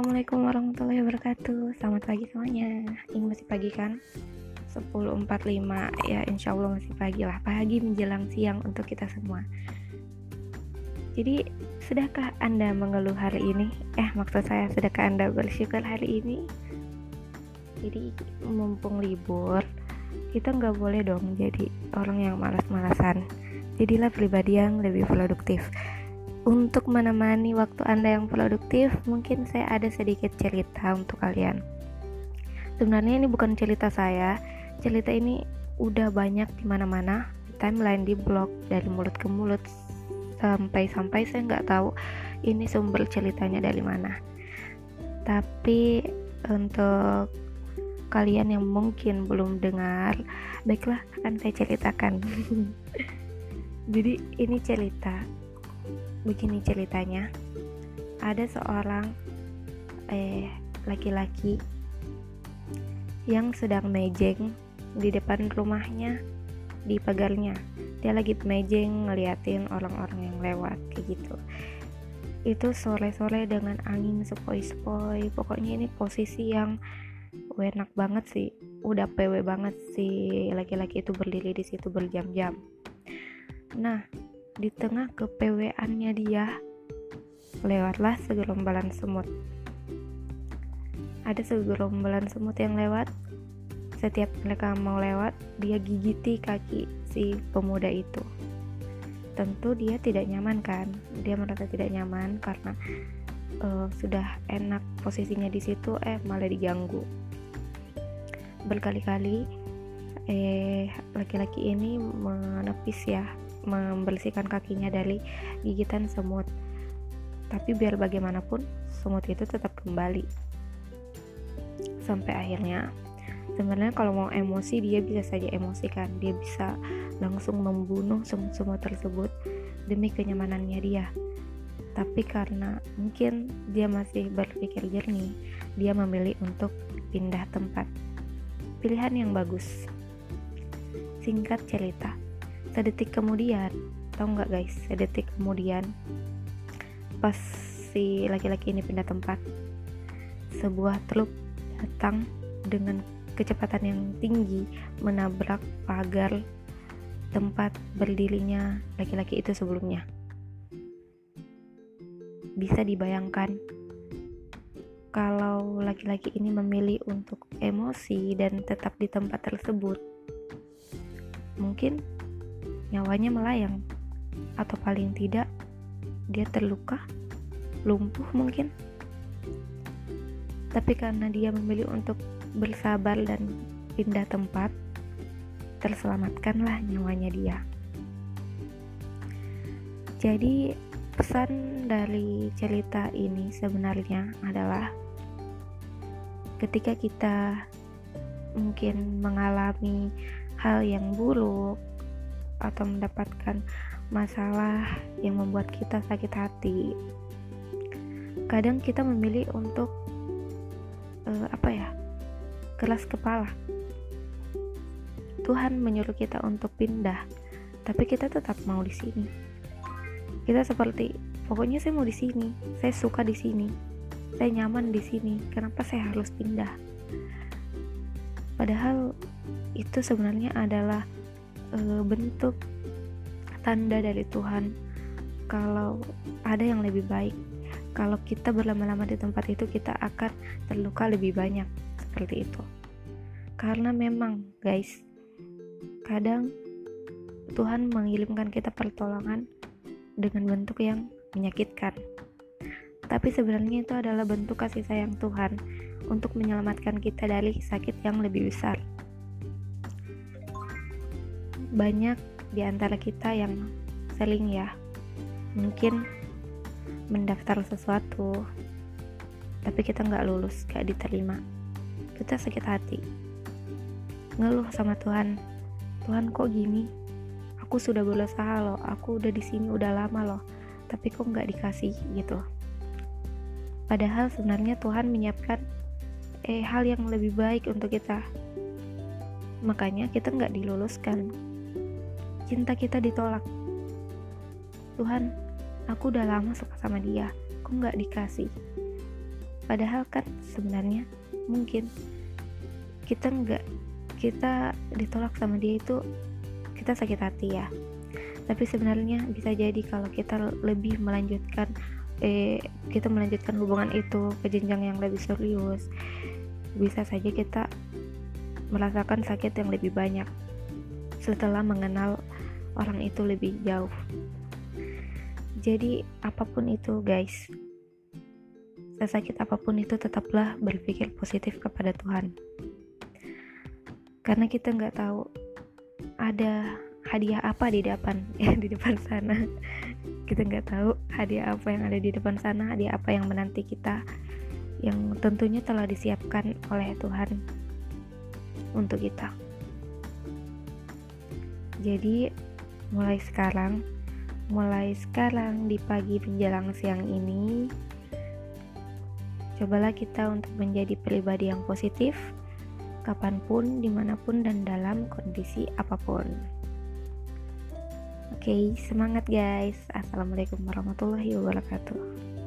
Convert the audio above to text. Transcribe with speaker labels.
Speaker 1: Assalamualaikum warahmatullahi wabarakatuh. Selamat pagi semuanya. Ini masih pagi kan? 10.45 Ya insya Allah masih pagi lah. Pagi menjelang siang untuk kita semua. Jadi Sudahkah anda mengeluh hari ini? Eh maksud saya Sudahkah anda bersyukur hari ini? Jadi mumpung libur Kita nggak boleh dong jadi orang yang malas-malasan. Jadilah pribadi yang lebih produktif untuk menemani waktu Anda yang produktif, mungkin saya ada sedikit cerita untuk kalian. Sebenarnya ini bukan cerita saya, cerita ini udah banyak di mana-mana, di timeline, di blog, dari mulut ke mulut, sampai-sampai saya nggak tahu ini sumber ceritanya dari mana. Tapi untuk kalian yang mungkin belum dengar, baiklah akan saya ceritakan. Jadi ini cerita begini ceritanya. Ada seorang eh laki-laki yang sedang mejeng di depan rumahnya di pagarnya. Dia lagi mejeng ngeliatin orang-orang yang lewat kayak gitu. Itu sore-sore dengan angin sepoi-sepoi. Pokoknya ini posisi yang enak banget sih. Udah pw banget sih laki-laki itu berdiri di situ berjam-jam. Nah di tengah kepeweannya dia, lewatlah segerombolan semut. Ada segerombolan semut yang lewat. Setiap mereka mau lewat, dia gigiti kaki si pemuda itu. Tentu dia tidak nyaman kan? Dia merasa tidak nyaman karena uh, sudah enak posisinya di situ, eh malah diganggu. Berkali-kali eh laki-laki ini menepis ya membersihkan kakinya dari gigitan semut. Tapi biar bagaimanapun, semut itu tetap kembali. Sampai akhirnya, sebenarnya kalau mau emosi dia bisa saja emosikan, dia bisa langsung membunuh semut-semut tersebut demi kenyamanannya dia. Tapi karena mungkin dia masih berpikir jernih, dia memilih untuk pindah tempat. Pilihan yang bagus. Singkat cerita, sedetik kemudian. Tahu nggak guys? Sedetik kemudian. Pas si laki-laki ini pindah tempat sebuah truk datang dengan kecepatan yang tinggi menabrak pagar tempat berdirinya laki-laki itu sebelumnya. Bisa dibayangkan kalau laki-laki ini memilih untuk emosi dan tetap di tempat tersebut mungkin nyawanya melayang. Atau paling tidak dia terluka lumpuh mungkin. Tapi karena dia memilih untuk bersabar dan pindah tempat terselamatkanlah nyawanya dia. Jadi pesan dari cerita ini sebenarnya adalah ketika kita mungkin mengalami hal yang buruk atau mendapatkan masalah yang membuat kita sakit hati. Kadang kita memilih untuk uh, apa ya? keras kepala. Tuhan menyuruh kita untuk pindah, tapi kita tetap mau di sini. Kita seperti pokoknya saya mau di sini, saya suka di sini, saya nyaman di sini. Kenapa saya harus pindah? Padahal itu sebenarnya adalah uh, bentuk tanda dari Tuhan. Kalau ada yang lebih baik kalau kita berlama-lama di tempat itu kita akan terluka lebih banyak. Seperti itu. Karena memang guys kadang Tuhan mengirimkan kita pertolongan dengan bentuk yang menyakitkan. Tapi sebenarnya itu adalah bentuk kasih sayang Tuhan untuk menyelamatkan kita dari sakit yang lebih besar banyak di antara kita yang sering ya mungkin mendaftar sesuatu tapi kita nggak lulus nggak diterima. Kita sakit hati. Ngeluh sama Tuhan. Tuhan kok gini? Aku sudah berusaha loh. Aku udah di sini udah lama loh tapi kok nggak dikasih gitu. Padahal sebenarnya Tuhan menyiapkan eh hal yang lebih baik untuk kita. Makanya kita nggak diluluskan cinta kita ditolak. Tuhan, aku udah lama suka sama dia, kok nggak dikasih? padahal kan sebenarnya mungkin kita nggak kita ditolak sama dia itu kita sakit hati ya tapi sebenarnya bisa jadi kalau kita lebih melanjutkan eh kita melanjutkan hubungan itu ke jenjang yang lebih serius bisa saja kita merasakan sakit yang lebih banyak setelah mengenal orang itu lebih jauh. Jadi apa pun itu guys sesakit apa pun itu tetaplah berpikir positif kepada Tuhan. Karena kita nggak tahu ada hadiah apa di depan ya di depan sana. Kita nggak tahu hadiah apa yang ada di depan sana hadiah apa yang menanti kita yang tentunya telah disiapkan oleh Tuhan untuk kita. Jadi mulai sekarang mulai sekarang di pagi menjelang siang ini Cobalah kita untuk menjadi pribadi yang positif, kapan pun, di mana pun, dan dalam kondisi apa pun. Oke, okay, semangat guys. Assalamualaikum warahmatullahi wabarakatuh.